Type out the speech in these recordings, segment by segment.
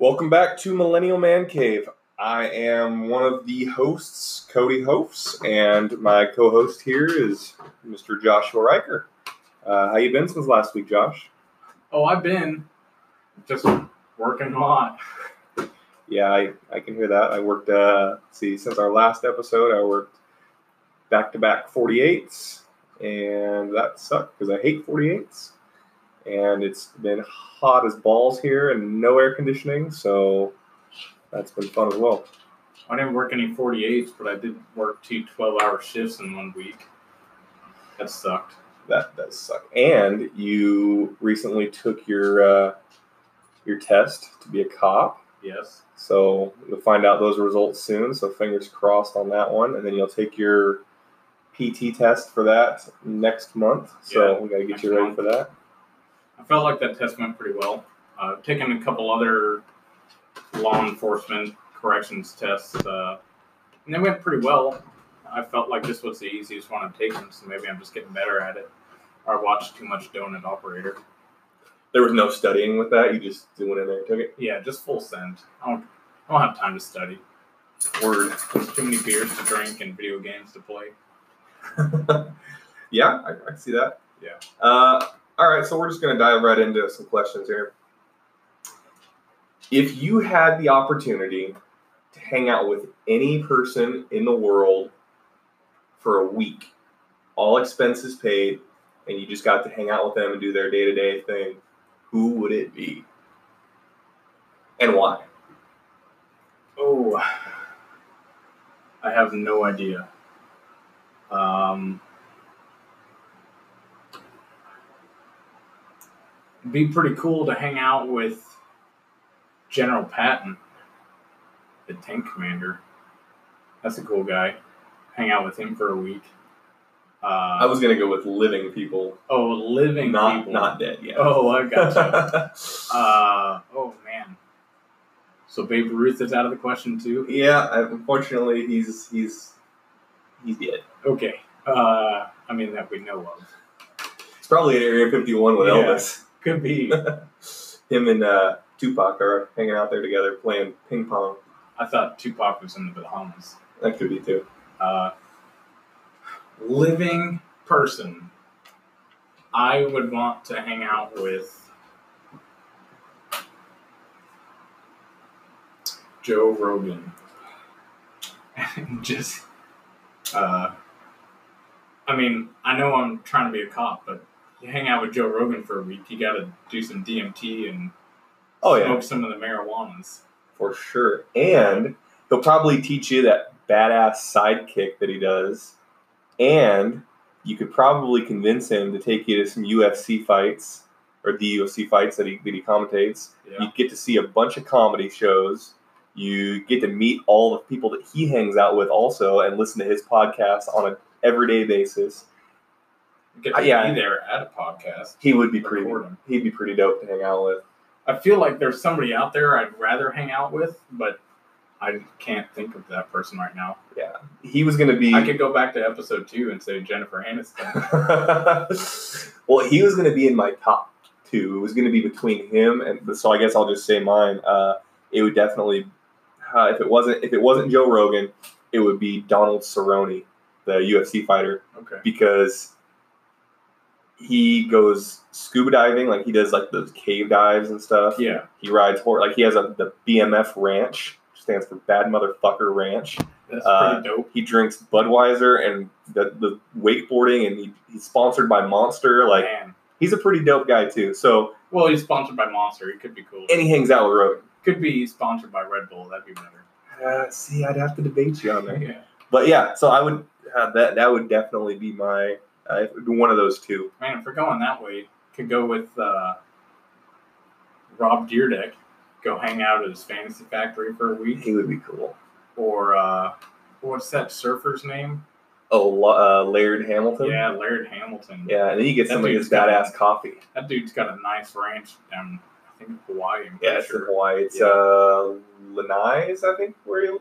Welcome back to Millennial Man Cave. I am one of the hosts, Cody Hofs, and my co-host here is Mr. Joshua Riker. Uh, how you been since last week, Josh? Oh, I've been just working a lot. Yeah, I, I can hear that. I worked, uh, see, since our last episode, I worked back-to-back 48s, and that sucked because I hate 48s. And it's been hot as balls here and no air conditioning, so that's been fun as well. I didn't work any 48s, but I did work two 12 hour shifts in one week. That sucked. That does suck. And you recently took your uh, your test to be a cop, Yes. so you'll find out those results soon. So fingers crossed on that one, and then you'll take your PT test for that next month. So Yeah, we got to get you ready month. for that. I felt like that test went pretty well. Uh, I've taken a couple other law enforcement corrections tests, uh, and they went pretty well. I felt like this was the easiest one I've taken, so maybe I'm just getting better at it. Or I watched too much Donut Operator. There was no studying with that. You just went in there and took it. Yeah, just full send. I don't, I don't have time to study. Word. There's too many beers to drink and video games to play. yeah, I, I see that. Yeah. Uh, all right, so we're just going to dive right into some questions here. If you had the opportunity to hang out with any person in the world for a week, all expenses paid, and you just got to hang out with them and do their day to day thing, who would it be? And why? Oh, I have no idea. Um, be pretty cool to hang out with General Patton, the tank commander. That's a cool guy. Hang out with him for a week. Uh, I was going to go with living people, oh, living not people. not dead yet. Oh, I gotcha. uh, oh man. So Babe Ruth is out of the question too. yeah, unfortunately, he's he's he's dead. Okay. Uh, I mean that we know of. It's probably at Area 51 with Yeah. Elvis. Could be. Him and uh, Tupac are hanging out there together playing ping pong. I thought Tupac was in the Bahamas. That could be too. Uh, living person. I would want to hang out with Joe Rogan. And just, uh, I mean, I know I'm trying to be a cop, but hang out with Joe Rogan for a week, you got to do some DMT and Oh yeah, smoke some of the marijuanas. for sure. And he'll probably teach you that badass sidekick that he does. And you could probably convince him to take you to some UFC fights or the UFC fights that he that he commentates. Yeah. You get to see a bunch of comedy shows. You get to meet all the people that he hangs out with also and listen to his podcast on an everyday basis. Get to Uh, yeah. be there at a podcast. He would be pretty him. he'd be pretty dope to hang out with. I feel like there's somebody out there I'd rather hang out with, but I can't think of that person right now. Yeah. He was gonna be I could go back to episode two and say Jennifer Aniston. well, he was gonna be in my top two. It was gonna be between him and so I guess I'll just say mine. Uh, it would definitely uh, if it wasn't if it wasn't Joe Rogan, it would be Donald Cerrone, the UFC fighter. Okay. because he goes scuba diving, like he does like those cave dives and stuff. Yeah. He rides horse, like he has a the BMF Ranch, which stands for Bad Motherfucker Ranch. That's Uh, pretty dope. He drinks Budweiser and the, the wakeboarding, and he, he's sponsored by Monster. Like Man. he's a pretty dope guy too. So Well, he's sponsored by Monster. He could be cool. and he hangs out with Rogan. Could be sponsored by Red Bull. That'd be better. Uh, see, I'd have to debate you on that. Yeah. But yeah, so I would uh, that that would definitely be my uh, one of those two. Man, if we're going that way, could go with uh, Rob Dyrdek. Go hang out at his fantasy factory for a week. He would be cool. Or uh, what's that surfer's name? Oh, uh, Laird Hamilton. Yeah, Laird Hamilton. Yeah, and then you get That some of his badass coffee. That dude's got a nice ranch down, I think, Hawaii. I'm Yeah, it's in. Hawaii. It's Yeah. uh, Lanai, I think, where he,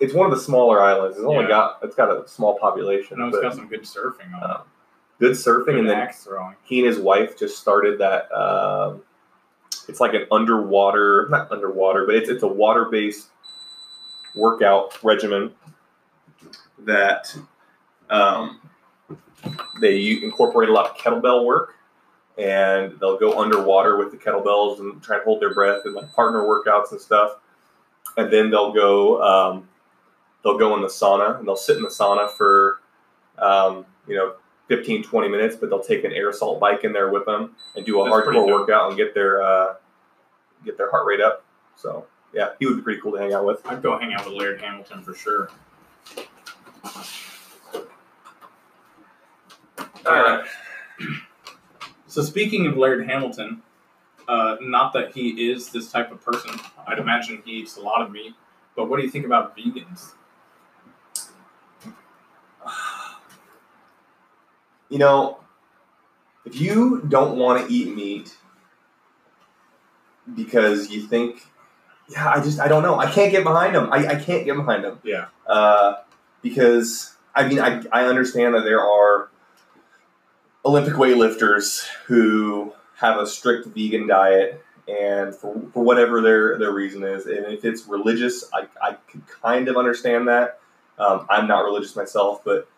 it's one of the smaller islands. It's only Yeah. got it's got a small population, know it's but got some good surfing on uh, good surfing. it. and Good then throwing. he and his wife just started that um, it's like an underwater, not underwater, but it's it's a water based workout regimen that um, they incorporate a lot of kettlebell work and they'll go underwater with the kettlebells and try and hold their breath and like partner workouts and stuff and then they'll go um, they'll go in the sauna and they'll sit in the sauna for um, you know 15 20 minutes but they'll take an air assault bike in there with them and do a That's hardcore workout and get their uh, get their heart rate up so yeah he would be pretty cool to hang out with I'd go hang out with Laird Hamilton for sure. all right So speaking of Laird Hamilton, uh, not that he is this type of person. I'd imagine he eats a lot of meat. But what do you think about vegans? You know, if you don't want to eat meat because you think, yeah, I just, I don't know. I can't get behind them. I, I can't get behind them. Yeah. Uh, because, I mean, I, I understand that there are Olympic weightlifters who have a strict vegan diet. And for, for whatever their, their reason is, and if it's religious, I, I could kind of understand that. Um, I'm not religious myself, but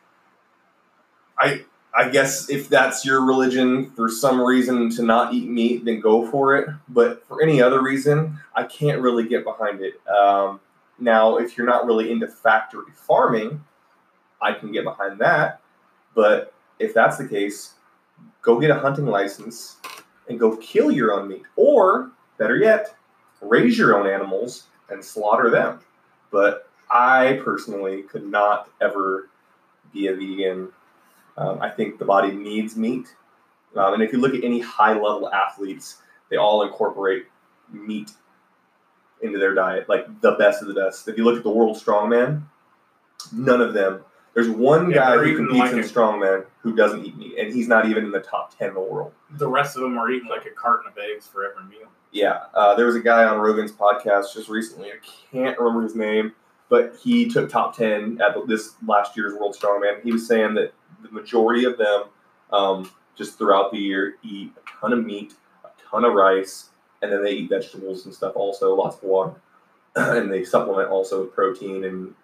I I guess if that's your religion for some reason to not eat meat, then go for it. But for any other reason, I can't really get behind it. Um, now, if you're not really into factory farming, I can get behind that. But if that's the case, go get a hunting license and go kill your own meat. Or, better yet, raise your own animals and slaughter them. But I personally could not ever be a vegan um, I think the body needs meat. Um, and if you look at any high level athletes, they all incorporate meat into their diet, like the best of the best. If you look at the world strongman, none of them. There's one Yeah, guy who competes like in a- strongman who doesn't eat meat, and he's not even in the top 10 in the world. The rest of them are eating like a carton of eggs for every meal. Yeah, uh, there was a guy on Rogan's podcast just recently. I can't remember his name, but he took top ten at this last year's World Strongman. He was saying that the majority of them, um, just throughout the year, eat a ton of meat, a ton of rice, and then they eat vegetables and stuff. Also, lots of water, and they supplement also with protein and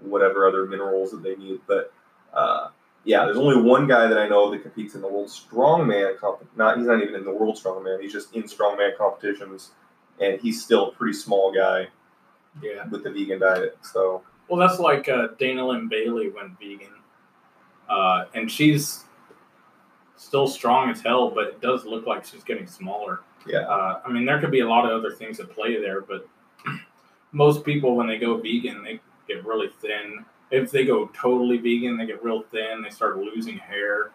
whatever other minerals that they need. But uh, yeah, there's only one guy that I know that competes in the World Strongman comp. Not he's not even in the World Strongman. He's just in strongman competitions, and he's still a pretty small guy Yeah. with the vegan diet. So Well, that's like uh, Dana Linn Bailey went vegan, uh, and she's still strong as hell, but it does look like she's getting smaller. yeah, Uh, I mean, there could be a lot of other things at play there, but most people, when they go vegan, they get really thin. If they go totally vegan, they get real thin. They start losing hair.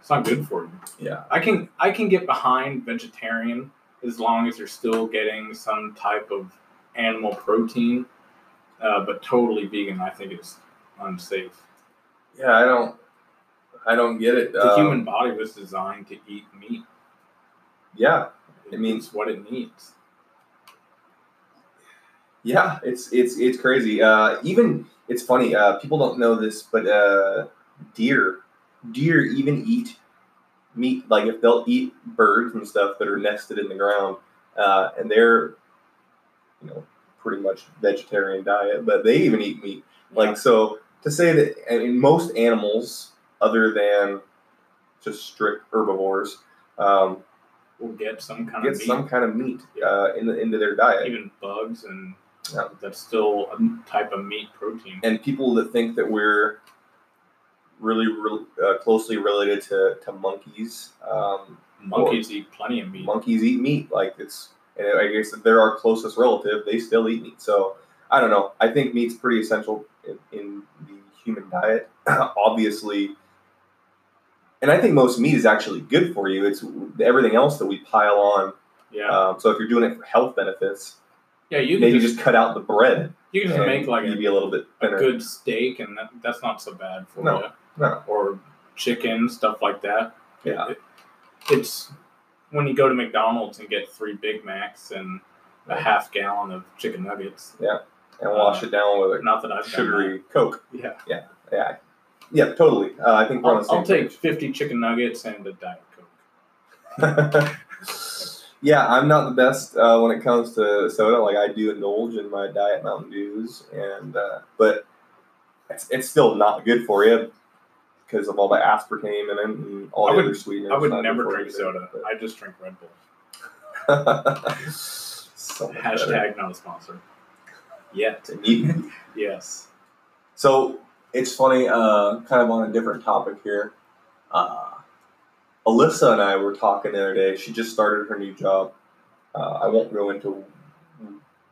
It's not good for you. yeah, I can I can get behind vegetarian as long as you're still getting some type of animal protein, uh, but totally vegan, I think is unsafe. yeah. I don't, I don't get it. The Um, human body was designed to eat meat. Yeah, it, mean- it's what it needs. yeah. It's it's it's crazy. Uh, even it's funny. Uh, people don't know this, but uh, deer, deer even eat meat. Like if they'll eat birds and stuff that are nested in the ground, uh, and they're, you know, pretty much vegetarian diet, but they even eat meat. Like so to say that I mean most animals other than just strict herbivores um, we'll get some kind get of meat, some kind of meat uh, in the, into their diet. even bugs, and Yeah. that's still a type of meat protein. And people that think that we're really, really uh, closely related to, to monkeys, um, Monkeys eat plenty of meat. monkeys eat meat. Like it's, and I guess if they're our closest relative, they still eat meat. So I don't know. I think meat's pretty essential in, in the human diet. Obviously, and I think most meat is actually good for you. It's everything else that we pile on. Yeah, Um, so if you're doing it for health benefits, yeah. You maybe just, just cut out the bread. you can just make like a, be a little bit a good steak, and that, that's not so bad for No, you. no. Or chicken stuff like that. Yeah. It- it's when you go to McDonald's and get three Big Macs and a half gallon of chicken nuggets. Yeah. And wash it down with a Not that I've sugary Coke. that. Yeah. Yeah, yeah, totally. Uh, I think we're on I'll, the same I'll take 50 chicken nuggets and a Diet Coke. Yeah, I'm not the best uh, when it comes to soda. Like I do indulge in my diet Mountain Dews, and uh, but it's, it's still not good for you because of all the aspartame in it and all I the would- other sweeteners. I would never drink soda. but- I just drink Red Bull. so much better. Hashtag not a sponsor. Yet. Yes. So it's funny, uh, kind of on a different topic here. Uh, Alyssa and I were talking the other day. She just started her new job. Uh, I won't go into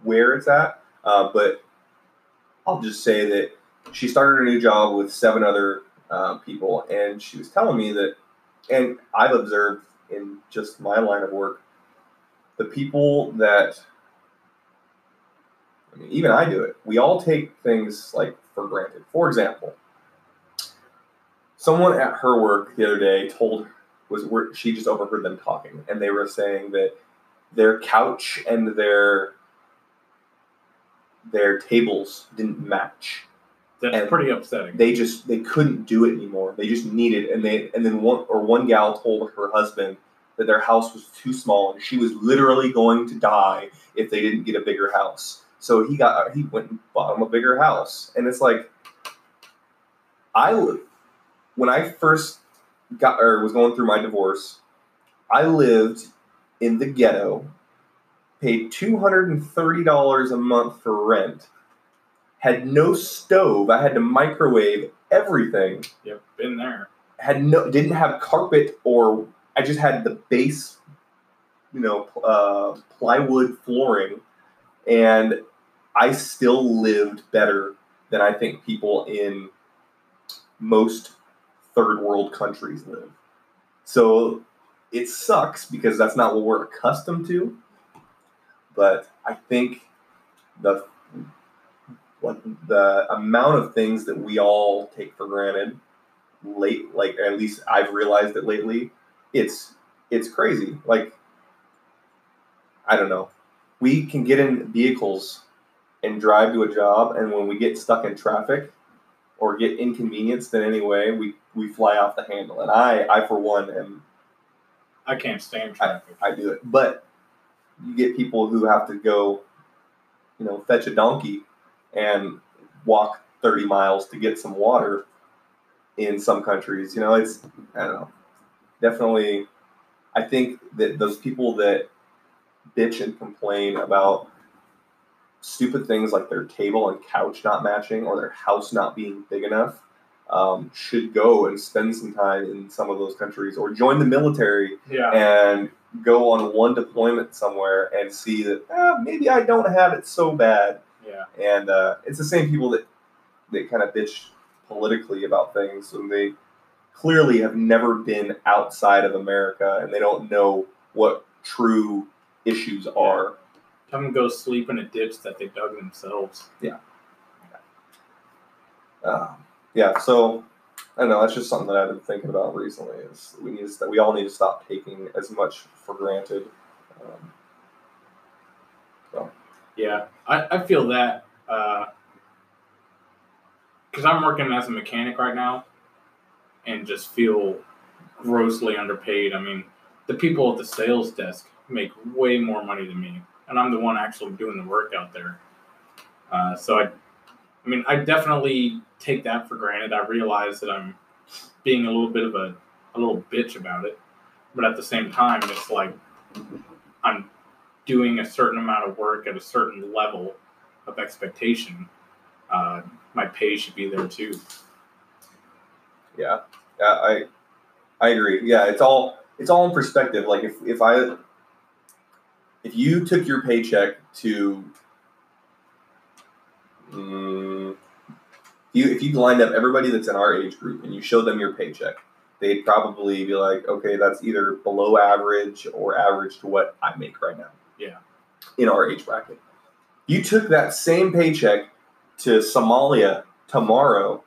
where it's at, uh, but I'll just say that she started her new job with seven other uh, people, and she was telling me that, and I've observed in just my line of work, the people that I mean, even I do it. We all take things like for granted. For example, someone at her work the other day told was she just overheard them talking, and they were saying that their couch and their their tables didn't match. That's And pretty upsetting. They just they couldn't do it anymore. They just needed, and they and then one or one gal told her husband that their house was too small, and she was literally going to die if they didn't get a bigger house. So he got he went and bought him a bigger house, and it's like I when I first got or was going through my divorce, I lived in the ghetto, paid two hundred and thirty dollars a month for rent, had no stove. I had to microwave everything. Yep, been there. Had no didn't have carpet or I just had the base, you know, uh, plywood flooring, and I still lived better than I think people in most third world countries live. So it sucks because that's not what we're accustomed to. But I think the the amount of things that we all take for granted late like at least I've realized it lately, it's it's crazy. Like I don't know. We can get in vehicles and drive to a job and when we get stuck in traffic or get inconvenienced in any way, we, we fly off the handle. And I, I for one am I can't stand traffic. I do it. But you get people who have to go, you know, fetch a donkey and walk 30 miles to get some water in some countries. You know, it's, I don't know. Definitely, I think that those people that bitch and complain about stupid things like their table and couch not matching or their house not being big enough um, should go and spend some time in some of those countries or join the military yeah. and go on one deployment somewhere and see that ah, maybe I don't have it so bad. Yeah. And uh, it's the same people that that kind of bitch politically about things, and they clearly have never been outside of America, and they don't know what true issues are. Come and go sleep in a ditch that they dug themselves. Yeah. Um, yeah, so I know. That's just something that I've been thinking about recently. Is we need to we all need to stop taking as much for granted. Um, Yeah, I, I feel that because I'm working as a mechanic right now and just feel grossly underpaid. I mean, the people at the sales desk make way more money than me, and I'm the one actually doing the work out there. Uh, so I, I mean, I definitely take that for granted. I realize that I'm being a little bit of a, a little bitch about it, but at the same time, it's like I'm doing a certain amount of work at a certain level of expectation, uh, my pay should be there too. Yeah, yeah, I I agree. Yeah, it's all it's all in perspective. Like if if I if you took your paycheck to mm, you if you lined up everybody that's in our age group and you showed them your paycheck, they'd probably be like, okay, that's either below average or average to what I make right now. Yeah. In our age bracket. You took that same paycheck to Somalia tomorrow,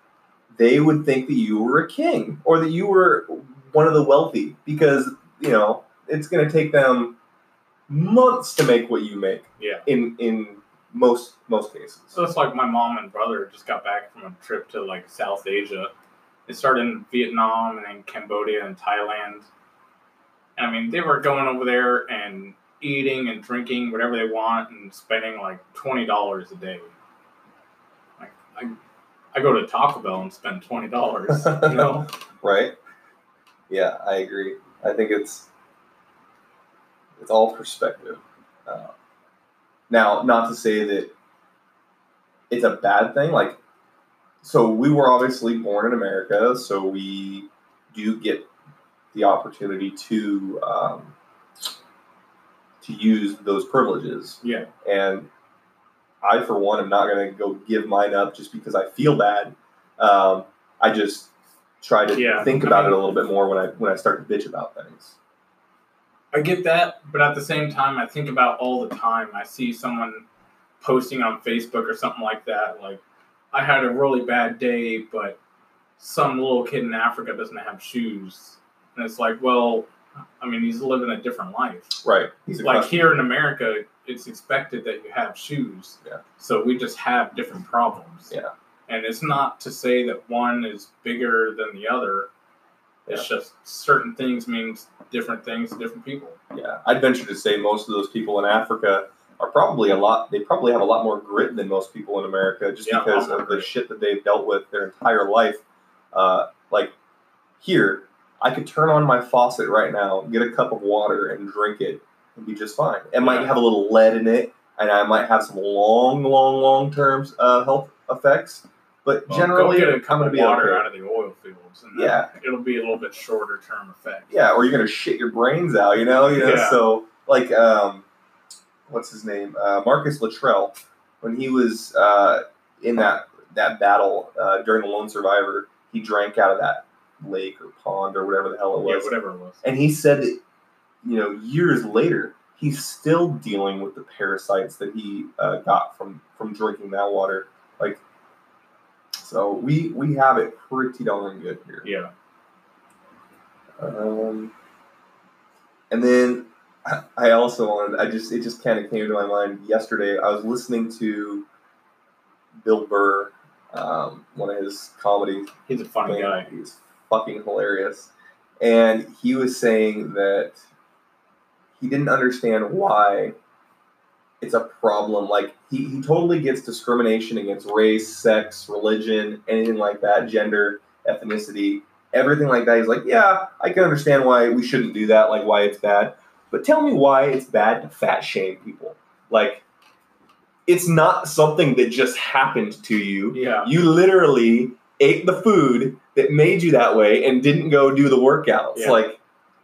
they would think that you were a king or that you were one of the wealthy because, you know, it's going to take them months to make what you make Yeah. in in most most cases. So it's like my mom and brother just got back from a trip to like South Asia. They started in Vietnam and then Cambodia and Thailand. And I mean, they were going over there and eating and drinking whatever they want and spending like twenty dollars a day. Like I, I go to Taco Bell and spend twenty dollars. You know, right? Yeah, I agree. I think it's it's all perspective. Uh, now, not to say that it's a bad thing. Like, so we were obviously born in America, so we do get the opportunity to um, to use those privileges. yeah, And I, for one, am not going to go give mine up just because I feel bad. Um, I just try to Yeah, think I about mean- it a little bit more when I when I start to bitch about things. I get that, but at the same time, I think about all the time. I see someone posting on Facebook or something like that, like, I had a really bad day, but some little kid in Africa doesn't have shoes. And it's like, well, I mean, he's living a different life. Right. He's Like accustomed- here in America, it's expected that you have shoes. Yeah. So we just have different problems. Yeah. And it's not to say that one is bigger than the other. It's just certain things means different things to different people. Yeah, I'd venture to say most of those people in Africa are probably a lot. They probably have a lot more grit than most people in America, just Yeah, because of the shit that they've dealt with their entire life. Uh, like here, I could turn on my faucet right now, get a cup of water, and drink it, and be just fine. It might have a little lead in it, and I might have some long, long, long term uh, health effects. But Well, generally, go get a cup of to be water okay. out of the oil fields, and Yeah. it'll be a little bit shorter term effect. Yeah, or you're gonna shit your brains out, you know. You know, Yeah. so like, um, what's his name? Uh, Marcus Luttrell, when he was uh, in that that battle uh, during the Lone Survivor, he drank out of that lake or pond or whatever the hell it was. Yeah, whatever it was. and he said that you know years later he's still dealing with the parasites that he uh, got from from drinking that water. Like, so we we have it pretty darn good here. Yeah. Um, and then I- I also wanted, I just, it just kind of came to my mind yesterday. I was listening to Bill Burr, um, one of his comedy He's a funny guy. He's fucking hilarious. And he was saying that he didn't understand why it's a problem. Like, he, he totally gets discrimination against race, sex, religion, anything like that, gender, ethnicity, everything like that. He's like, yeah, I can understand why we shouldn't do that, like why it's bad. But tell me why it's bad to fat shame people. Like, it's not something that just happened to you. Yeah. You literally ate the food that made you that way and didn't go do the workouts. Yeah. Like,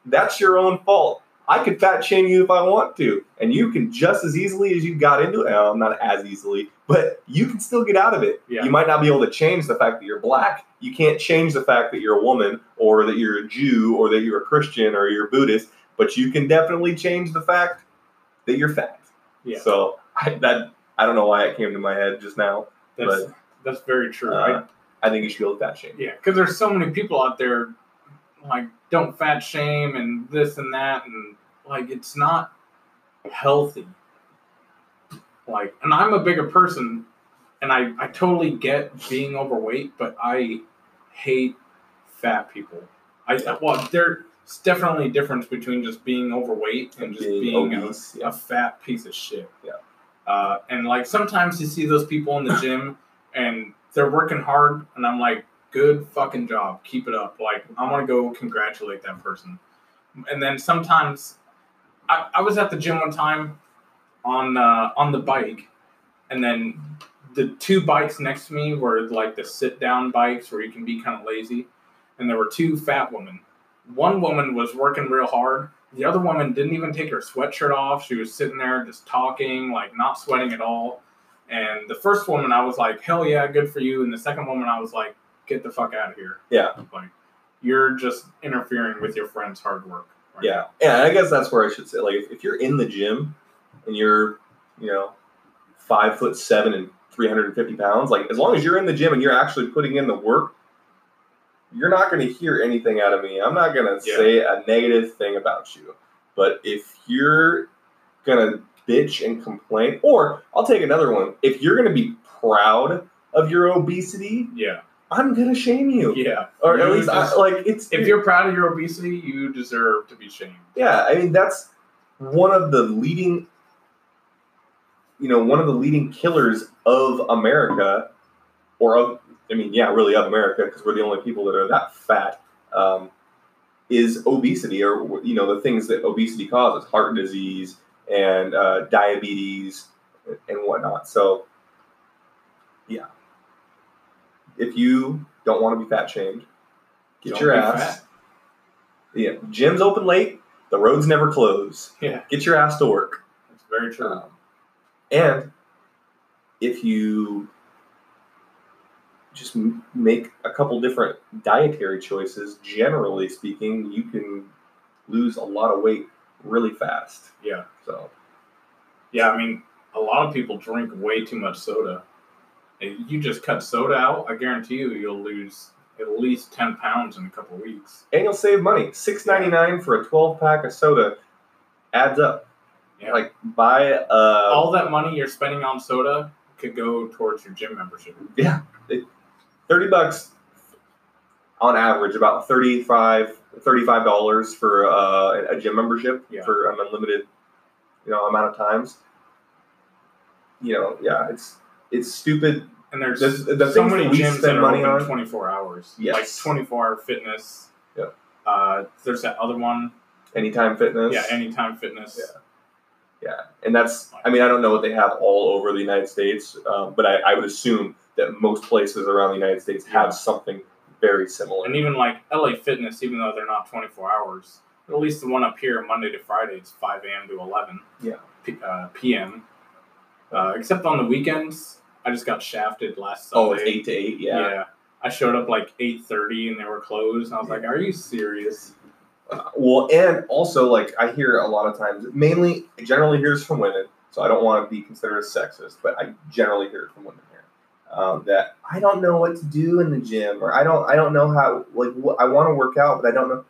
that's your own fault. I could fat shame you if I want to, and you can just as easily as you got into it. Well, not as easily, but you can still get out of it. Yeah. You might not be able to change the fact that you're black. You can't change the fact that you're a woman, or that you're a Jew, or that you're a Christian, or you're Buddhist. But you can definitely change the fact that you're fat. Yeah. So I, that I don't know why it came to my head just now. That's that's very true. Uh, I think you should go with fat shame. Yeah, because there's so many people out there like don't fat shame and this and that and like it's not healthy. Like, and I'm a bigger person, and I I totally get being overweight, but I hate fat people. I well, there's definitely a difference between just being overweight and just Being being, a, obese, a yeah. fat piece of shit. Yeah. Uh, and like sometimes you see those people in the gym and they're working hard, and I'm like, good fucking job, keep it up. Like I want to go congratulate that person. And then sometimes, I, I was at the gym one time on uh, on the bike, and then the two bikes next to me were like the sit down bikes where you can be kind of lazy, and there were two fat women. One woman was working real hard. The other woman didn't even take her sweatshirt off. She was sitting there just talking, like not sweating at all. And the first woman, I was like, hell yeah, good for you. And the second woman, I was like, get the fuck out of here. Yeah. Like, you're just interfering with your friend's hard work. Yeah, yeah. I guess that's where I should say. Like, if, if you're in the gym and you're, you know, five foot seven and three hundred and fifty pounds, like as long as you're in the gym and you're actually putting in the work, you're not going to hear anything out of me. I'm not going to Yeah. say a negative thing about you. But if you're going to bitch and complain, or I'll take another one. If you're going to be proud of your obesity, Yeah. I'm going to shame you. Yeah. Or at You least, I, like, it's if you're proud of your obesity, you deserve to be shamed. Yeah, I mean that's one of the leading, you know, one of the leading killers of America, or of, I mean, yeah, really of America, because we're the only people that are that fat, um, is obesity, or you know, the things that obesity causes, heart disease and uh, diabetes and whatnot. So, yeah, if you don't want to be fat shamed, get Don't your ass. fat. Yeah, gym's open late. The roads never close. Yeah, Get your ass to work. that's very true. Um, and if you just m- make a couple different dietary choices, generally speaking, you can lose a lot of weight really fast. yeah, So, yeah. I mean, a lot of people drink way too much soda. And you just cut soda out, I guarantee you, you'll lose at least ten pounds in a couple weeks. and you'll save money. Six ninety nine for a twelve pack of soda adds up. Yeah. Like buy uh, All that money you're spending on soda could go towards your gym membership. Yeah, thirty bucks on average, about 35 dollars for uh, a gym membership Yeah. for an unlimited, you know, amount of times. You know, yeah, it's it's stupid. And there's The- the so many gyms that are money open on- 24 hours. Yes. Like 24 hour fitness. Yeah. Uh, there's that other one. Anytime Fitness, Yeah, Anytime Fitness. Yeah. yeah, and that's. I mean, I don't know what they have all over the United States, um, but I, I would assume that most places around the United States have Yeah. something very similar. And even like LA Fitness, even though they're not 24 hours, at least the one up here, Monday to Friday, it's 5 a.m. to 11 Yeah. P- uh, p.m. Uh, except on the weekends, I just got shafted last Sunday. oh, it's eight to eight. Yeah. Yeah. I showed up like 8:30 and they were closed. And I was like, "Are you serious?" Uh, well, and also like I hear a lot of times, mainly I generally hear this from women, so I don't want to be considered a sexist, but I generally hear it from women here um, that I don't know what to do in the gym, or I don't I don't know how like what, I want to work out, but I don't know.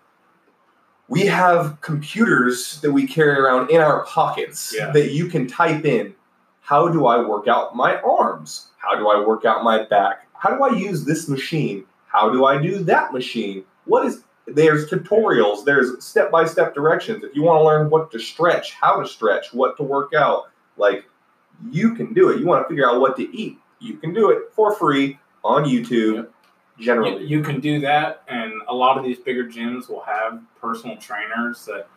We have computers that we carry around in our pockets Yeah. that you can type in. How do I work out my arms? How do I work out my back? How do I use this machine? How do I do that machine? What is there's tutorials, there's step by step directions. If you want to learn what to stretch, how to stretch, what to work out, like you can do it. You want to figure out what to eat, you can do it for free on YouTube. Yep. You, Generally, you can do that, and a lot of these bigger gyms will have personal trainers that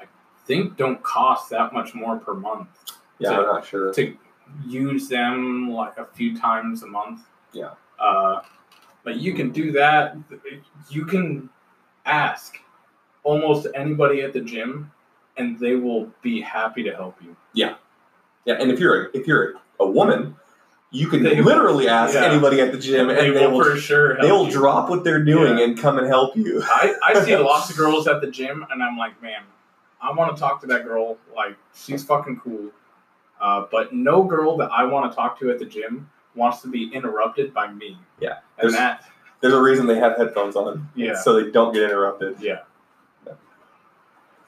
I think don't cost that much more per month. Yeah, to- I'm not sure. to use them like a few times a month. Yeah. Uh, but you can do that. You can ask almost anybody at the gym, and they will be happy to help you. Yeah, Yeah, and if you're a, if you're a woman, you can They- literally ask yeah. anybody at the gym, and they will for sure. Help they will you. drop what they're doing Yeah. and come and help you. I, I see lots of girls at the gym, and I'm like, man, I want to talk to that girl. Like, she's fucking cool. Uh, but no girl that I want to talk to at the gym wants to be interrupted by me. Yeah. And There's- that, There's a reason they have headphones on, Yeah. so they don't get interrupted. yeah.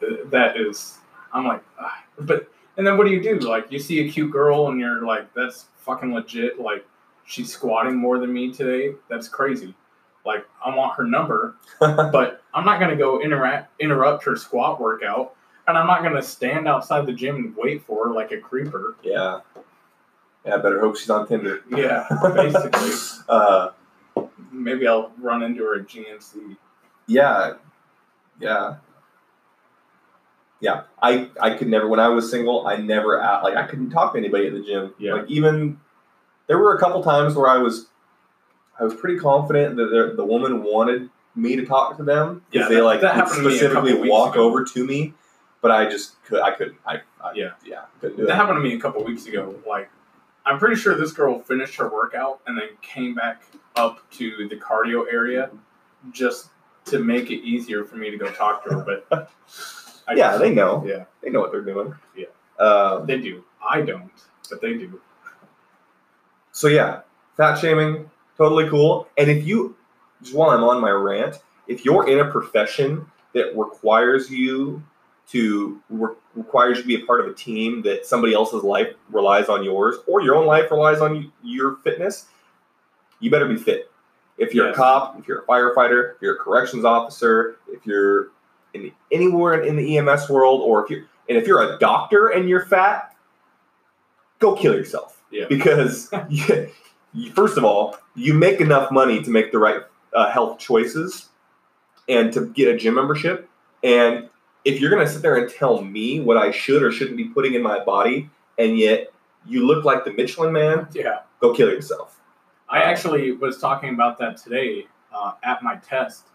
Th- That is, I'm like, ah. but, and then what do you do? Like, you see a cute girl, and you're like, that's fucking legit. Like, she's squatting more than me today. That's crazy. Like, I want her number. but I'm not gonna go interact interrupt her squat workout, and I'm not gonna stand outside the gym and wait for her like a creeper. yeah, yeah. I better hope she's on Tinder. Yeah, basically. uh, Maybe I'll run into her at GNC. yeah, yeah, yeah. I I could never when I was single. I never a- like I couldn't talk to anybody at the gym. Yeah. Like even there were a couple times where I was I was pretty confident that the, the woman wanted me to talk to them Yeah, because they like that would happened to me a specifically walk ago. over to me, but I just could I couldn't I, I Yeah. yeah couldn't do That it. happened to me a couple weeks ago. Like, I'm pretty sure this girl finished her workout and then came back up to the cardio area just to make it easier for me to go talk to her. But I Yeah, just- they know. Yeah, They know what they're doing. Yeah. Um, they do. I don't, but they do. So yeah, fat shaming, totally cool. And if you, just while I'm on my rant, if you're in a profession that requires you to re- requires you to be a part of a team that somebody else's life relies on yours, or your own life relies on y- your fitness, you better be fit. If you're Yes. a cop, if you're a firefighter, if you're a corrections officer, if you're in anywhere in the EMS world, or if you're And if you're a doctor and you're fat, go kill yourself. Yeah. Because you, you- first of all, you make enough money to make the right uh, health choices and to get a gym membership. And if you're going to sit there and tell me what I should or shouldn't be putting in my body, and yet you look like the Michelin man, Yeah. go kill yourself. I actually was talking about that today uh, at my test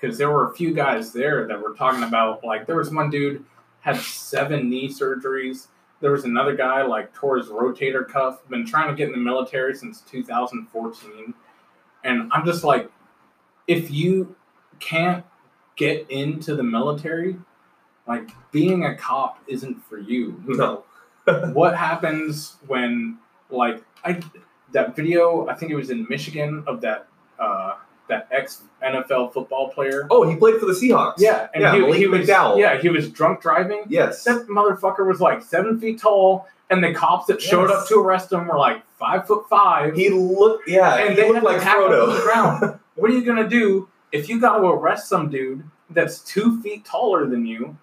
because there were a few guys there that were talking about like there was one dude had seven knee surgeries. There was another guy like tore his rotator cuff. Been trying to get in the military since 2014, and I'm just like, if you can't get into the military, like being a cop isn't for you No. what happens when like I that video I think it was in Michigan of that uh that ex NFL football player. Oh, he played for the Seahawks. Yeah, and Yeah, he, he was McDowell. yeah he was drunk driving. Yes. That motherfucker was like seven feet tall, and the cops that showed up to arrest him were like five foot five. He looked, yeah, and he they looked like tackle the ground. What are you gonna do if you got to arrest some dude that's two feet taller than you,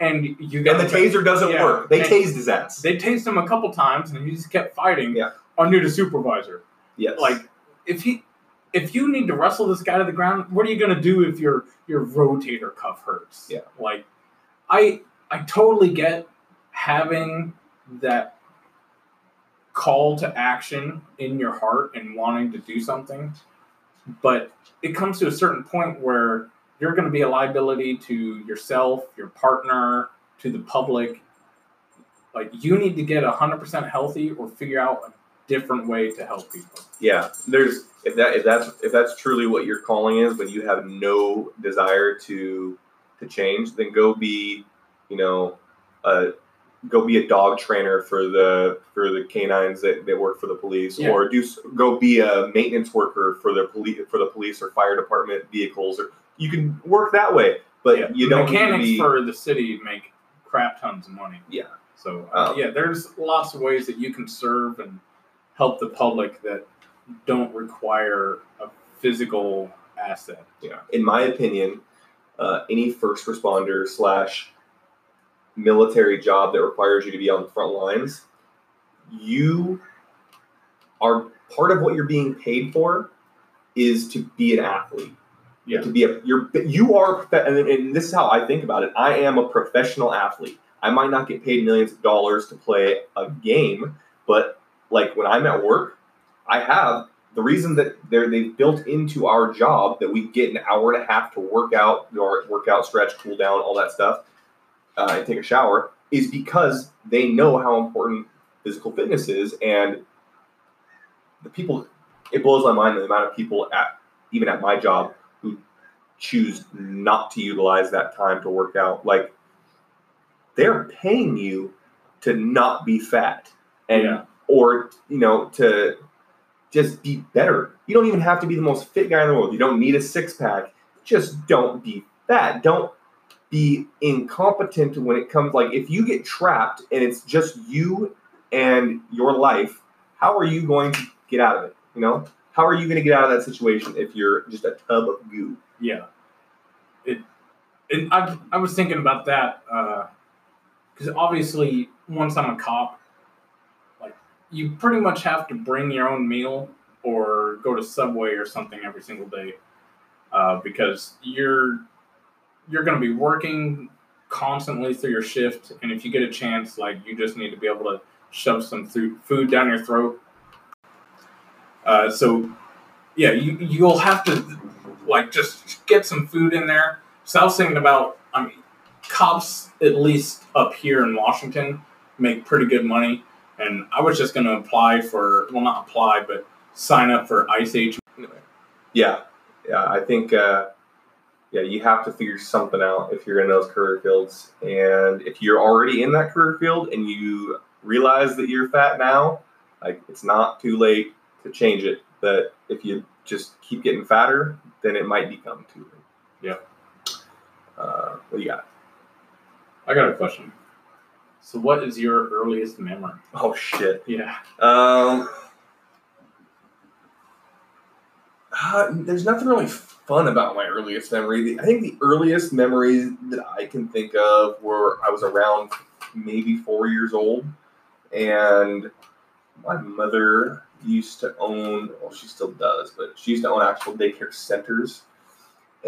and you got and the taser doesn't Yeah. work. They And- tased his ass. They tased him a couple times, and he just kept fighting. Yeah. Under the supervisor, yes. like if he, if you need to wrestle this guy to the ground, what are you gonna do if your your rotator cuff hurts? Yeah. Like, I I totally get having that call to action in your heart and wanting to do something, but it comes to a certain point where you're going to be a liability to yourself, your partner, to the public. Like you need to get 100% healthy or figure out a different way to help people. yeah, there's if that if that's if that's truly what your calling is, when you have no desire to to change, then go be, you know, uh, go be a dog trainer for the for the canines that, that work for the police, Yeah. or do go be a maintenance worker for the police for the police or fire department vehicles, or you can work that way, but Yeah, you don't need to mechanics be, for the city make crap tons of money. Yeah. So uh, Um, yeah, there's lots of ways that you can serve and help the public that don't require a physical asset. Yeah, in my opinion, uh, any first responder slash military job that requires you to be on the front lines, you are part of what you're being paid for is to be an athlete. Yeah. To be a you're you are and, this is how I think about it. I am a professional athlete. I might not get paid millions of dollars to play a game, but like when I'm at work, I have the reason that they're they've built into our job that we get an hour and a half to work out, or work out, stretch, cool down, all that stuff, uh, and take a shower is because they know how important physical fitness is, and the people. It blows my mind the amount of people at even at my job who choose not to utilize that time to work out. Like they're paying you to not be fat and Yeah. or you know to just be better. You don't even have to be the most fit guy in the world. You don't need a six pack. Just don't be fat. Don't be incompetent when it comes like if you get trapped and it's just you and your life, how are you going to get out of it? You know? How are you going to get out of that situation if you're just a tub of goo? Yeah. It. And I I was thinking about that because obviously once I'm a cop, like you pretty much have to bring your own meal or go to Subway or something every single day uh, because you're you're going to be working constantly through your shift, and if you get a chance, like you just need to be able to shove some food down your throat. Uh, so, yeah, you you'll have to like just get some food in there. So I was thinking about, I mean, cops at least up here in Washington make pretty good money, and I was just going to apply for well, not apply, but sign up for Ice Age. Yeah, yeah. I think uh, yeah, you have to figure something out if you're in those career fields, and if you're already in that career field and you realize that you're fat now, like it's not too late to change it. But if you just keep getting fatter, then it might become too late. Yeah. Uh, what do you got? I got a question. So, what is your earliest memory? Oh shit. Yeah. Um, uh, there's nothing really fun about my earliest memory. The- I think the earliest memories that I can think of were I was around maybe four years old, and my mother used to own. Well, she still does, but she used to own actual daycare centers,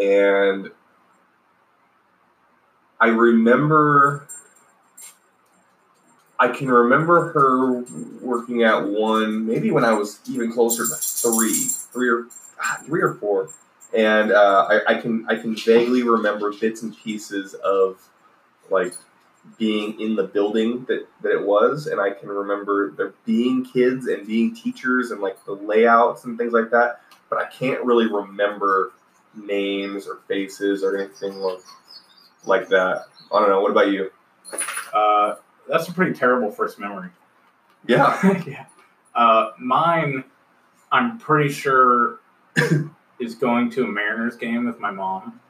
and I remember. I can remember her working at one, maybe when I was even closer to three, three or ah, three or four, and uh, I, I can I can vaguely remember bits and pieces of like being in the building that, that it was, and I can remember there being kids and being teachers and like the layouts and things like that, but I can't really remember names or faces or anything like, like that. I don't know. What about you? Uh, that's a pretty terrible first memory. Yeah. yeah. Uh, mine, I'm pretty sure, is going to a Mariners game with my mom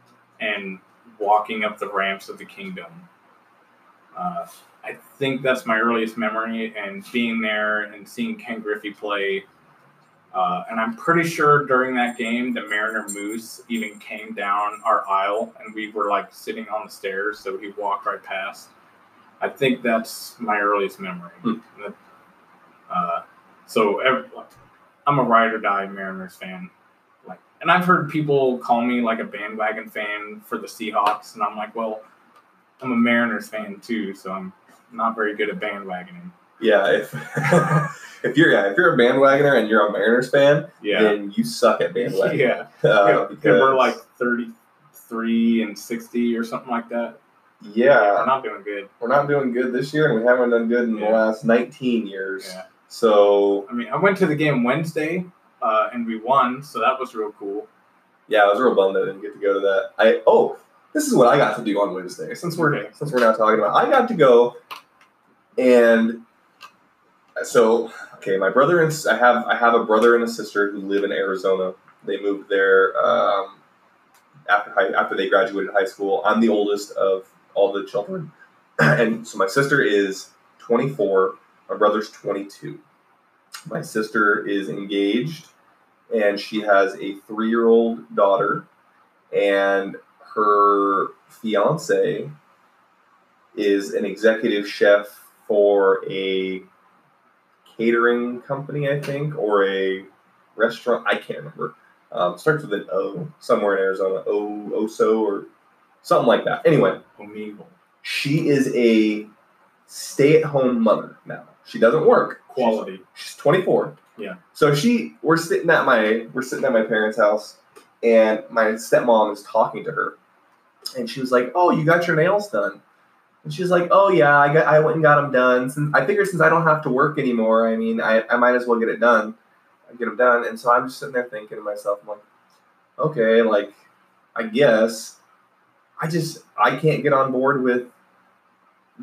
and walking up the ramps of the Kingdome. Uh, I think that's my earliest memory, and being there and seeing Ken Griffey play. Uh, and I'm pretty sure during that game, the Mariner Moose even came down our aisle, and we were like sitting on the stairs, so he walked right past. I think that's my earliest memory. Hmm. Uh, so ev- I'm a ride or die Mariners fan. Like, and I've heard people call me like a bandwagon fan for the Seahawks, and I'm like, well, I'm a Mariners fan too, so I'm not very good at bandwagoning. Yeah. If if you're yeah, if you're a bandwagoner and you're a Mariners fan, Yeah, then you suck at bandwagoning. yeah. Uh, yeah. because, we're like 33 and 60 or something like that. yeah, We're not doing good. we're not doing good this year, and we haven't done good in the last 19 years. Yeah. So I mean, I went to the game Wednesday, uh, and we won, so that was real cool. yeah, I was real bummed I didn't get to go to that. I oh, this is what I got to do on Wednesday. Since we're Okay. since we're now talking about, I got to go, and so okay, my brother and I have I have a brother and a sister who live in Arizona. They moved there um, after high, after they graduated high school. I'm the oldest of all the children, and so my sister is 24. My brother's 22. My sister is engaged, and she has a three-year-old daughter, and her fiance is an executive chef for a catering company, I think, or a restaurant. I can't remember. Um, starts with an O, somewhere in Arizona. O Oso or something like that. Anyway, Omegle. she is a stay-at-home mother now. She doesn't work. Quality. She's 24. Yeah. So she, we're sitting at my, we're sitting at my parents' house, and my stepmom is talking to her, and she was like, "Oh, you got your nails done?" And she's like, "Oh yeah, I got, I went and got them done. Since I figured since I don't have to work anymore, I mean, I, I might as well get it done, get them done." And so I'm just sitting there thinking to myself, I'm like, "Okay, like, I guess, I just, I can't get on board with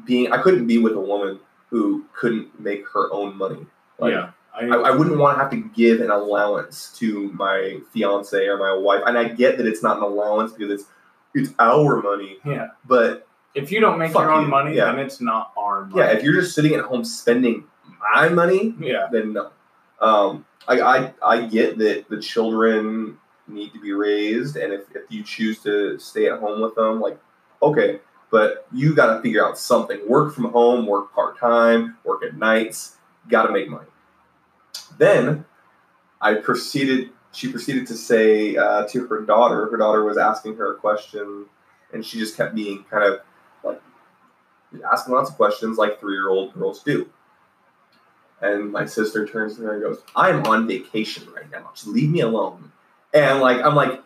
being, I couldn't be with a woman who couldn't make her own money." Like, yeah. I, I, I wouldn't want to have to give an allowance to my fiance or my wife, and I get that it's not an allowance because it's it's our money. yeah. But If you don't make your own you. money, Yeah. then it's not our money. yeah, if you're just sitting at home spending my money, yeah. then no. Um, I, I I get that the children need to be raised, and if, if you choose to stay at home with them, like okay, but you got to figure out something. Work from home, work part time, work at nights. Got to make money. Then I proceeded. She proceeded to say uh, to her daughter. Her daughter was asking her a question, and she just kept being kind of like asking lots of questions, like three-year-old girls do. And my sister turns to her and goes, "I'm on vacation right now. Just leave me alone." And like I'm like,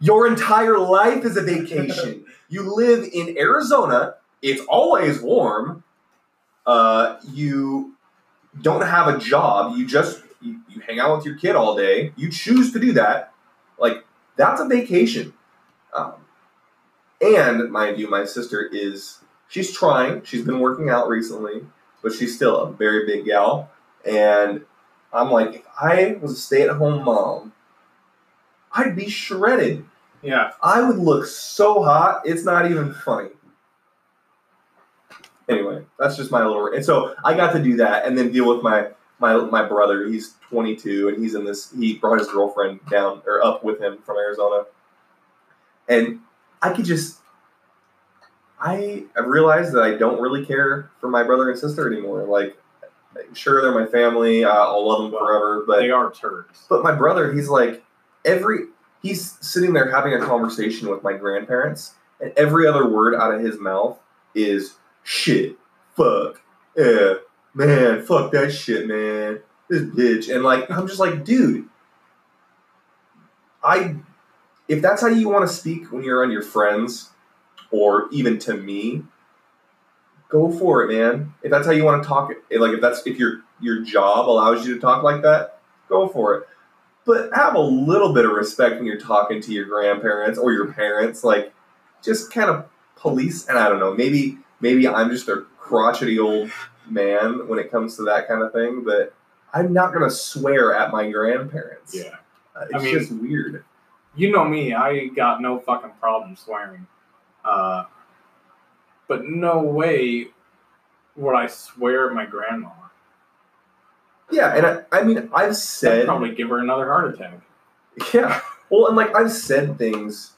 your entire life is a vacation. you live in Arizona. It's always warm. Uh, you don't have a job. You just hang out with your kid all day. You choose to do that. Like that's a vacation. Um, and mind you, my sister is she's trying. She's been working out recently, but she's still a very big gal. And I'm like, if I was a stay-at-home mom, I'd be shredded. Yeah. I would look so hot. It's not even funny. Anyway, that's just my little. And so I got to do that, and then deal with my my my brother. He's 22, and he's in this. He brought his girlfriend down or up with him from Arizona, and I could just. I I've realized that I don't really care for my brother and sister anymore. Like, sure, they're my family. I'll love them Well, forever. But they are turds. but my brother, he's like every he's sitting there having a conversation with my grandparents, and every other word out of his mouth is shit, fuck, yeah, man, fuck that shit, man, this bitch, and like I'm just like, dude, I if that's how you want to speak when you're on your friends, or even to me, go for it, man. If that's how you want to talk, eh, like if that's if your your job allows you to talk like that, go for it but have a little bit of respect when you're talking to your grandparents or your parents. Like, just kind of police. And I don't know, maybe maybe I'm just a crotchety old man when it comes to that kind of thing. But I'm not gonna swear at my grandparents. Yeah. Uh, I it's mean- just weird. You know me, I got no fucking problem swearing. Uh, but no way would I swear at my grandma. Yeah, and I, I mean, I've said. I'd said probably give her another heart attack. Yeah. Well, and like I've said things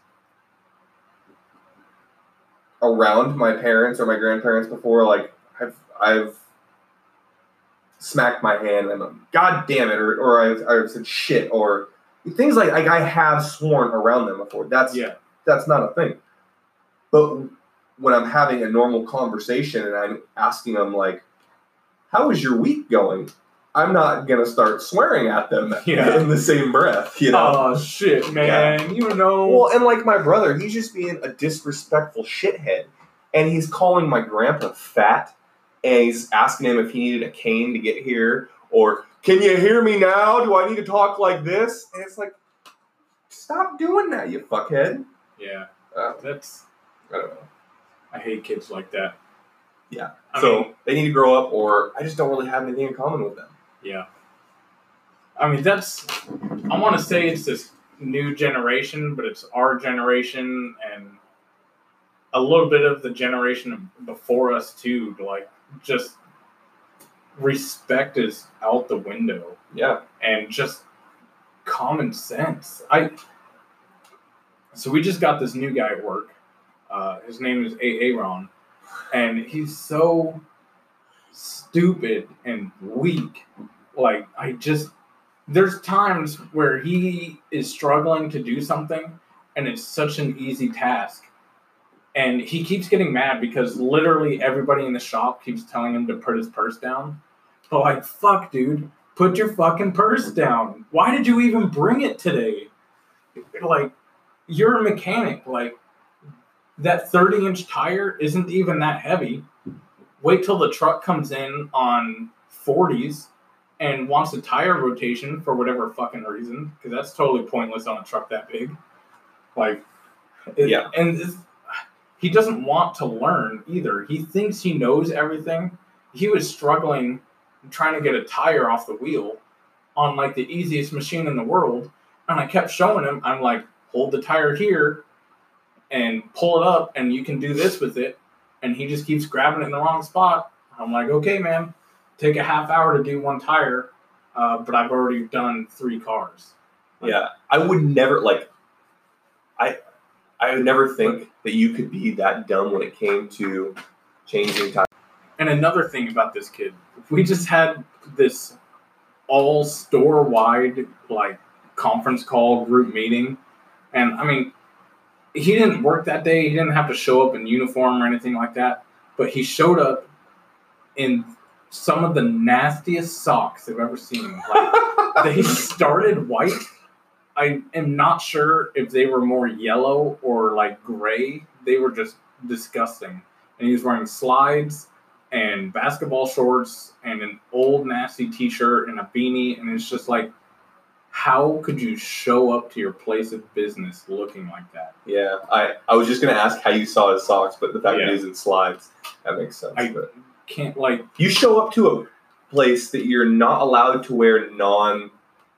around my parents or my grandparents before. Like I've I've smacked my hand and I'm, God damn it, or, or I've, I've said shit or things like like I have sworn around them before. That's Yeah. that's not a thing. But when I'm having a normal conversation and I'm asking them like, "How is your week going?" I'm not gonna start swearing at them Yeah. in the same breath. You know. Oh shit, man! You know. Well, and like my brother, he's just being a disrespectful shithead. And he's calling my grandpa fat. And he's asking him if he needed a cane to get here. Or, can you hear me now? Do I need to talk like this? And it's like, stop doing that, you fuckhead. yeah, Uh, that's. I don't know. I hate kids like that. Yeah. I so mean, they need to grow up, or I just don't really have anything in common with them. yeah. I mean, that's. I want to say it's this new generation, but it's our generation and a little bit of the generation before us too. Like, just respect is out the window. Yeah. and just common sense. I so we just got this new guy at work. Uh, his name is Aaron, and he's so stupid and weak. Like I just there's times where he is struggling to do something, and it's such an easy task. And he keeps getting mad because literally everybody in the shop keeps telling him to put his purse down. But like, fuck, dude, put your fucking purse down. Why did you even bring it today? Like, you're a mechanic. Like, that 30 inch tire isn't even that heavy. Wait till the truck comes in on 40s and wants a tire rotation for whatever fucking reason, because that's totally pointless on a truck that big. Like, it- Yeah. And he doesn't want to learn either. He thinks he knows everything. He was struggling trying to get a tire off the wheel on like the easiest machine in the world. And I kept showing him, I'm like, hold the tire here and pull it up, and you can do this with it. And he just keeps grabbing it in the wrong spot. I'm like, okay, man, take a half hour to do one tire, uh, but I've already done three cars. Yeah. I would never, like, I, I would never think that you could be that dumb when it came to changing time. And another thing about this kid, we just had this all store wide like conference call group meeting. And I mean, he didn't work that day. He didn't have to show up in uniform or anything like that. But he showed up in some of the nastiest socks I've ever seen. Like, they started white. I am not sure if they were more yellow or like gray. They were just disgusting. And he was wearing slides and basketball shorts and an old nasty t-shirt and a beanie and it's just like how could you show up to your place of business looking like that Yeah, I, I was just gonna ask how you saw his socks, but the fact Yeah. that he's in slides, that makes sense. I- but can't like you show up to a place that you're not allowed to wear non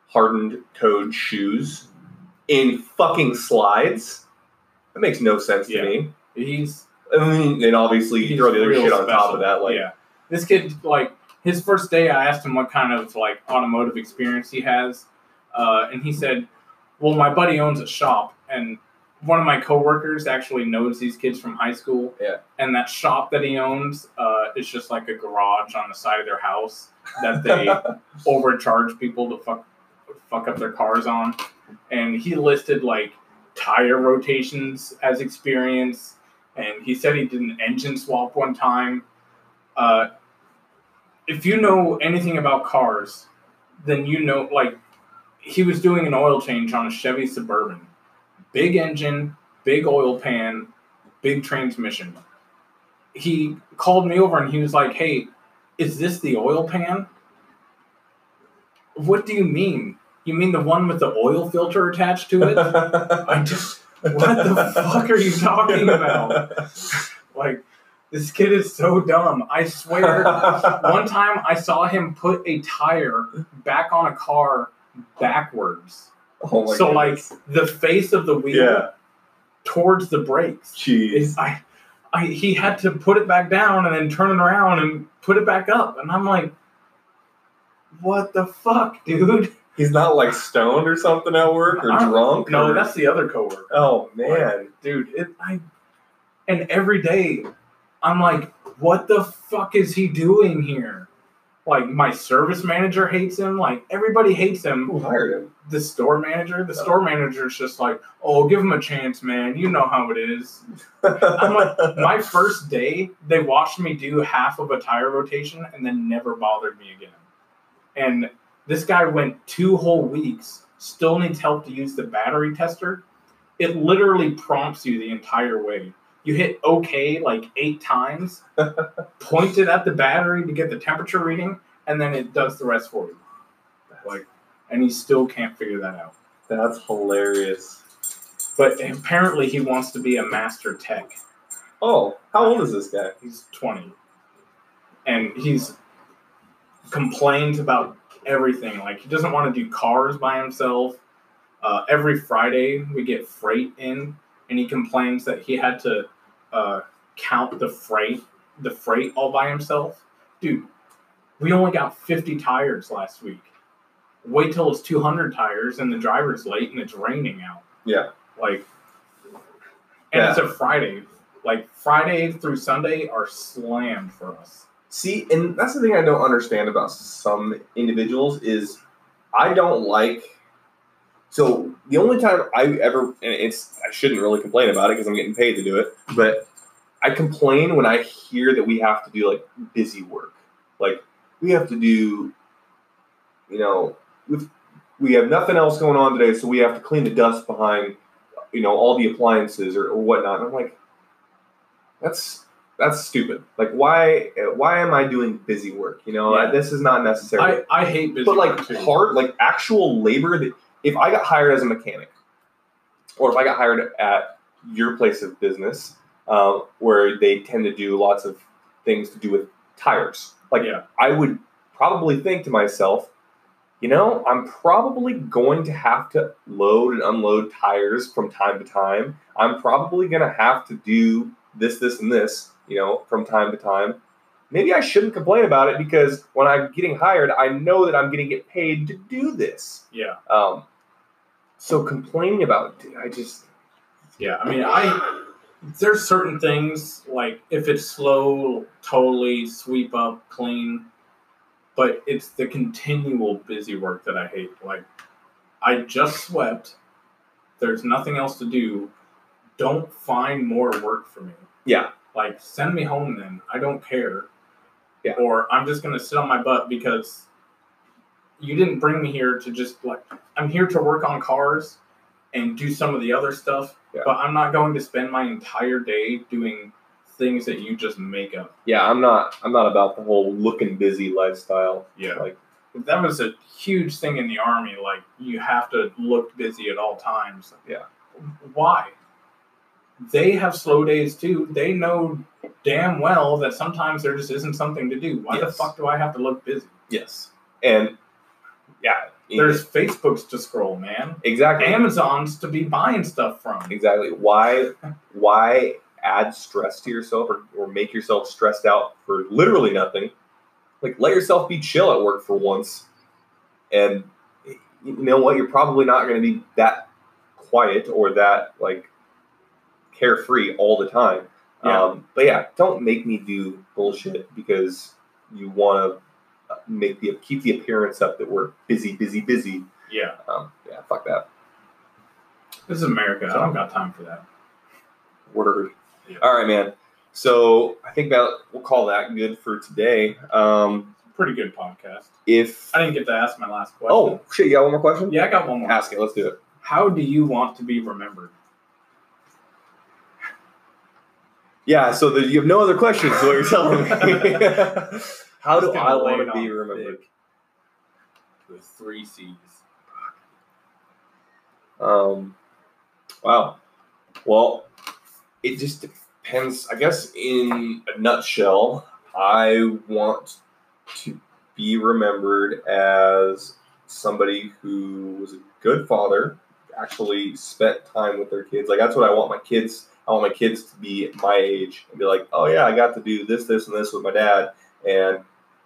hardened toed shoes in fucking slides. That makes no sense to me. he's I mean, and obviously you he's throw the other shit on top of that, like yeah this kid like his first day i asked him what kind of like automotive experience he has uh, and he said well my buddy owns a shop and one of my coworkers actually knows these kids from high school. Yeah. And that shop that he owns uh, is just like a garage on the side of their house that they overcharge people to fuck fuck up their cars on. And he listed like tire rotations as experience, and he said he did an engine swap one time. Uh, if you know anything about cars, then you know like he was doing an oil change on a Chevy Suburban. Big engine, big oil pan, big transmission. He called me over and he was like, Hey, is this the oil pan? What do you mean? You mean the one with the oil filter attached to it? I just, what the fuck are you talking about? Like, this kid is so dumb. I swear, one time I saw him put a tire back on a car backwards. oh my so goodness. like the face of the wheel Yeah. towards the brakes. Jeez. I, I he had to put it back down and then turn it around and put it back up, and I'm like, what the fuck, dude? He's not like stoned or something at work or I don't- drunk. No, or- that's the other coworker. Oh man. dude. It, I and every day I'm like, what the fuck is he doing here? Like my service manager hates him. Like everybody hates him. Who hired him? The store manager. The store manager's just like, oh, give him a chance, man. You know how it is. I'm like, my first day, they watched me do half of a tire rotation and then never bothered me again. And this guy went two whole weeks, still needs help to use the battery tester. It literally prompts you the entire way. You hit OK like eight times, point it at the battery to get the temperature reading, and then it does the rest for you. Like, and he still can't figure that out. That's hilarious. But apparently, he wants to be a master tech. Oh, how old is this guy? He's 20. And he's complains about everything. Like, he doesn't want to do cars by himself. Uh, every Friday, we get freight in, and he complains that he had to uh, count the freight, the freight all by himself. Dude, we only got 50 tires last week. Wait till it's 200 tires and the driver's late and it's raining out. Yeah. Like, and it's a Friday. Like Friday through Sunday are slammed for us. See, and that's the thing I don't understand about some individuals is I don't like. So the only time I ever, and it's I shouldn't really complain about it because I'm getting paid to do it, but I complain when I hear that we have to do like busy work, like we have to do, you know, with we have nothing else going on today, so we have to clean the dust behind, you know, all the appliances or, or whatnot. And I'm like, that's that's stupid. Like, why why am I doing busy work? You know, Yeah. this is not necessary. I, I hate busy but like hard, like actual labor. That if I got hired as a mechanic, or if I got hired at your place of business, um, where they tend to do lots of things to do with tires, like Yeah. I would probably think to myself, you know, I'm probably going to have to load and unload tires from time to time. I'm probably going to have to do this, this, and this, you know, from time to time. Maybe I shouldn't complain about it because when I'm getting hired, I know that I'm going to get paid to do this. Yeah. Um, so complaining about it, I just, Yeah. I mean, I there's certain things like if it's slow, totally sweep up, clean. But it's the continual busy work that I hate. Like, I just swept. There's nothing else to do. Don't find more work for me. Yeah. Like, send me home then. I don't care. Yeah. Or I'm just gonna sit on my butt because you didn't bring me here to just like I'm here to work on cars and do some of the other stuff. Yeah. But I'm not going to spend my entire day doing things that you just make up. yeah, I'm not, I'm not about the whole looking busy lifestyle. Yeah. Like, That was a huge thing in the army. Like you have to look busy at all times. Yeah. Why? They have slow days too. They know damn well that sometimes there just isn't something to do. Why the fuck do I have to look busy? yes. And yeah, There's Facebooks to scroll, man. exactly. Amazon's to be buying stuff from. Exactly. Why why add stress to yourself or, or make yourself stressed out for literally nothing? Like let yourself be chill at work for once. And you know what? You're probably not going to be that quiet or that like carefree all the time. Yeah. Um, but yeah, don't make me do bullshit because you want to make the keep the appearance up that we're busy, busy, busy. Yeah. Um, yeah, fuck that. This is America. I don't got time for that. Word. Yeah. All right, man. So I think that we'll call that good for today. Um, Pretty good podcast. if I didn't get to ask my last question. oh shit, you got one more question? yeah, I got one more. Ask it. Let's do it. How do you want to be remembered? Yeah. So that you have no other questions. Is what you're telling me? How do I want to be remembered? thick With three C's. Um, wow. Well, it just depends. I guess in a nutshell, I want to be remembered as somebody who was a good father, actually spent time with their kids. Like that's what I want my kids. I want my kids to be my age and be like, oh yeah, I got to do this, this, and this with my dad, and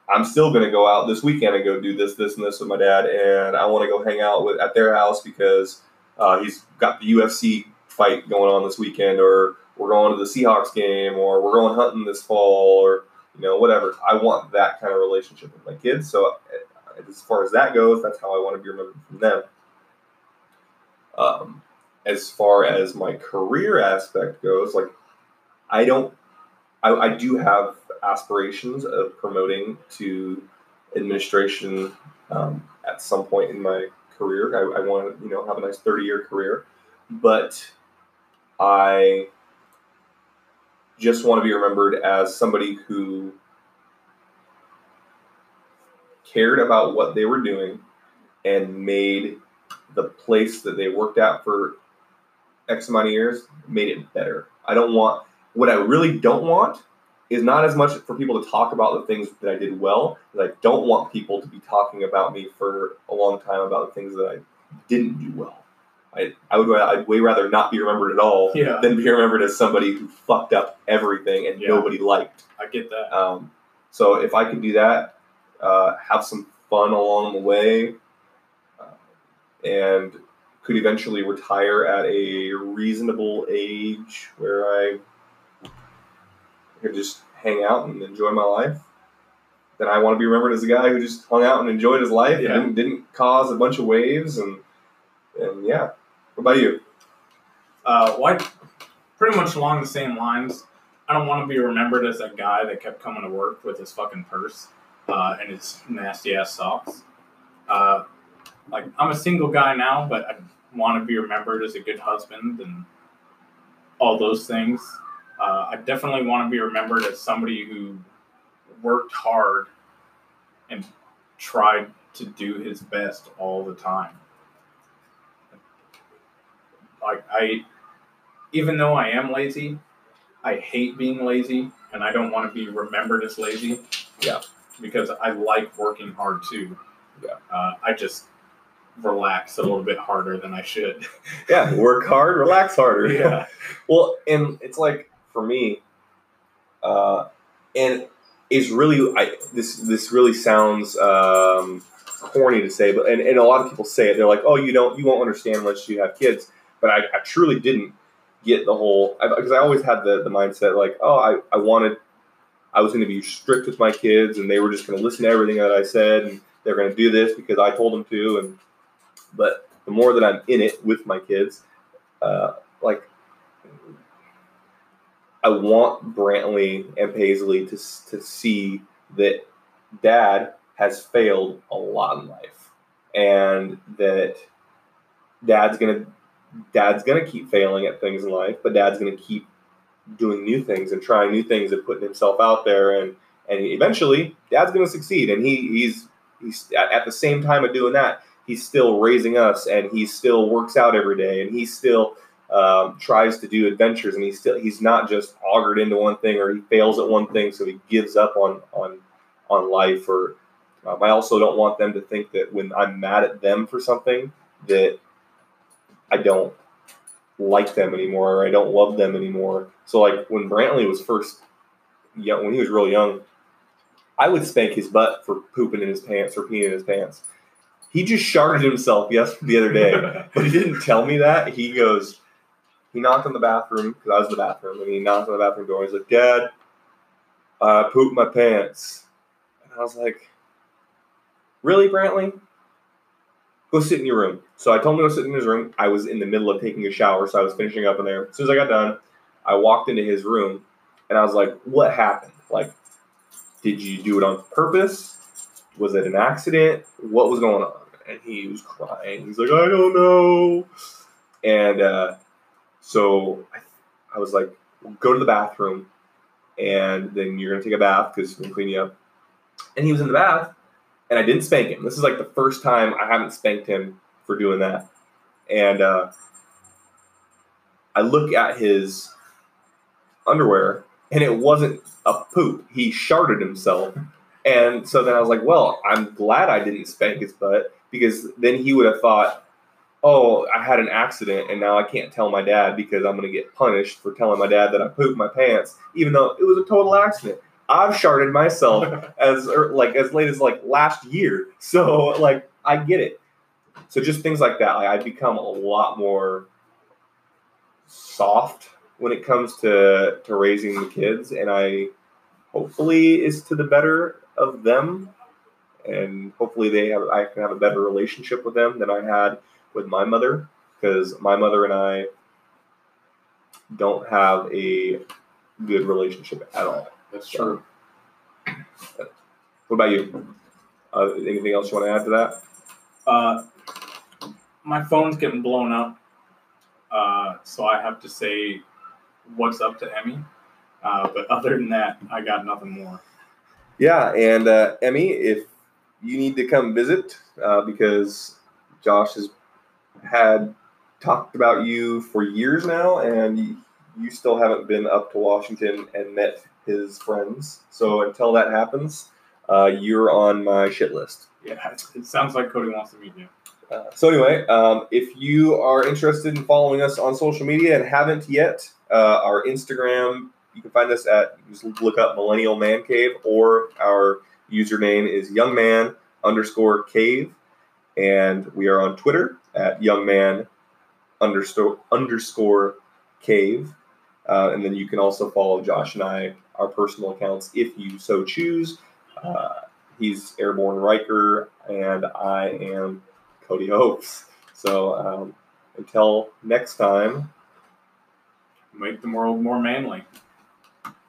I'm still going to go out this weekend and go do this, this, and this with my dad, and I want to go hang out with at their house because uh, he's got the UFC fight going on this weekend, or we're going to the Seahawks game, or we're going hunting this fall, or you know whatever. I want that kind of relationship with my kids. So uh, as far as that goes, that's how I want to be remembered from them. Um, as far as my career aspect goes, like I don't, I, I do have aspirations of promoting to administration um, at some point in my career. I, I want to, you know, have a nice 30 year career, but I just want to be remembered as somebody who cared about what they were doing and made the place that they worked at for X amount of years made it better. I don't want what I really don't want is not as much for people to talk about the things that I did well, but I don't want people to be talking about me for a long time about the things that I didn't do well. I, I would I'd way rather not be remembered at all Yeah. than be remembered as somebody who fucked up everything and Yeah. nobody liked. I get that. Um, so if I can do that, uh, have some fun along the way, uh, and could eventually retire at a reasonable age where I could just hang out and enjoy my life, then I want to be remembered as a guy who just hung out and enjoyed his life Yeah. and didn't, didn't cause a bunch of waves and and yeah. What about you? Uh, why? Pretty much along the same lines. I don't want to be remembered as that guy that kept coming to work with his fucking purse uh, and his nasty ass socks. Uh, like I'm a single guy now, but I want to be remembered as a good husband and all those things. Uh, I definitely want to be remembered as somebody who worked hard and tried to do his best all the time. Like I, even though I am lazy, I hate being lazy, and I don't want to be remembered as lazy. Yeah. Because I like working hard too. Yeah. Uh, I just relax a little bit harder than I should. Yeah, work hard, relax harder. Yeah. Well, and it's like for me, uh, and it's really I this this really sounds um, corny to say, but and, and a lot of people say it. They're like, "Oh, you don't, you won't understand unless you have kids." But I, I truly didn't get the whole because I, always had the the mindset like, "Oh, I I wanted." I was going to be strict with my kids, and they were just going to listen to everything that I said, and they're going to do this because I told them to. And but the more that I'm in it with my kids, uh, like I want Brantley and Paisley to to see that Dad has failed a lot in life, and that Dad's gonna Dad's gonna keep failing at things in life, but Dad's gonna keep doing new things and trying new things and putting himself out there, and and eventually Dad's gonna succeed, and he he's he's at the same time of doing that, he's still raising us, and he still works out every day, and he still um, tries to do adventures, and he's still he's not just augured into one thing or he fails at one thing, so he gives up on on on life. Or um, I also don't want them to think that when I'm mad at them for something that I don't like them anymore or I don't love them anymore. So like when Brantley was first young, when he was real young, I would spank his butt for pooping in his pants or peeing in his pants. He just sharded himself yes the other day, but he didn't tell me that. He goes, he knocked on the bathroom because I was in the bathroom, and he knocked on the bathroom door. He's like, "Dad, I pooped my pants," and I was like, "Really, Brantley? Go sit in your room." So I told him to go sit in his room. I was in the middle of taking a shower, so I was finishing up in there. As soon as I got done, I walked into his room, and I was like, "What happened? Like, did you do it on purpose? Was it an accident? What was going on?" And he was crying. He's like, "I don't know." And uh, so I, I was like, go to the bathroom, and then you're gonna take a bath because we're clean you up. And he was in the bath, and I didn't spank him. This is like the first time I haven't spanked him for doing that. And uh, I look at his underwear, and it wasn't a poop. He sharted himself. And so then I was like, well, I'm glad I didn't spank his butt because then he would have thought, oh, I had an accident and now I can't tell my dad because I'm going to get punished for telling my dad that I pooped my pants, even though it was a total accident. I've sharded myself as er, like as late as like last year, so like I get it. So just things like that, like, I become a lot more soft when it comes to to raising the kids, and I hopefully is to the better of them, and hopefully they have I can have a better relationship with them than I had with my mother because my mother and I don't have a good relationship at all. That's true. What about you? Uh, anything else you want to add to that? Uh, my phone's getting blown up, uh, so I have to say what's up to Emmy. Uh, but other than that, I got nothing more. Yeah, and uh, Emmy, if you need to come visit uh, because Josh has had talked about you for years now, and you, still haven't been up to Washington and met his friends. So until that happens, uh, you're on my shit list. Yeah, it sounds like Cody wants to meet you. Uh, so anyway, um, if you are interested in following us on social media and haven't yet, uh, our Instagram, you can find us at just look up Millennial Man Cave, or our username is Youngman underscore Cave, and we are on Twitter at Youngman underscore underscore Cave, uh, and then you can also follow Josh and I our personal accounts if you so choose. Uh, he's Airborne Riker, and I am Cody Hopes. So um, until next time, Make the world more manly.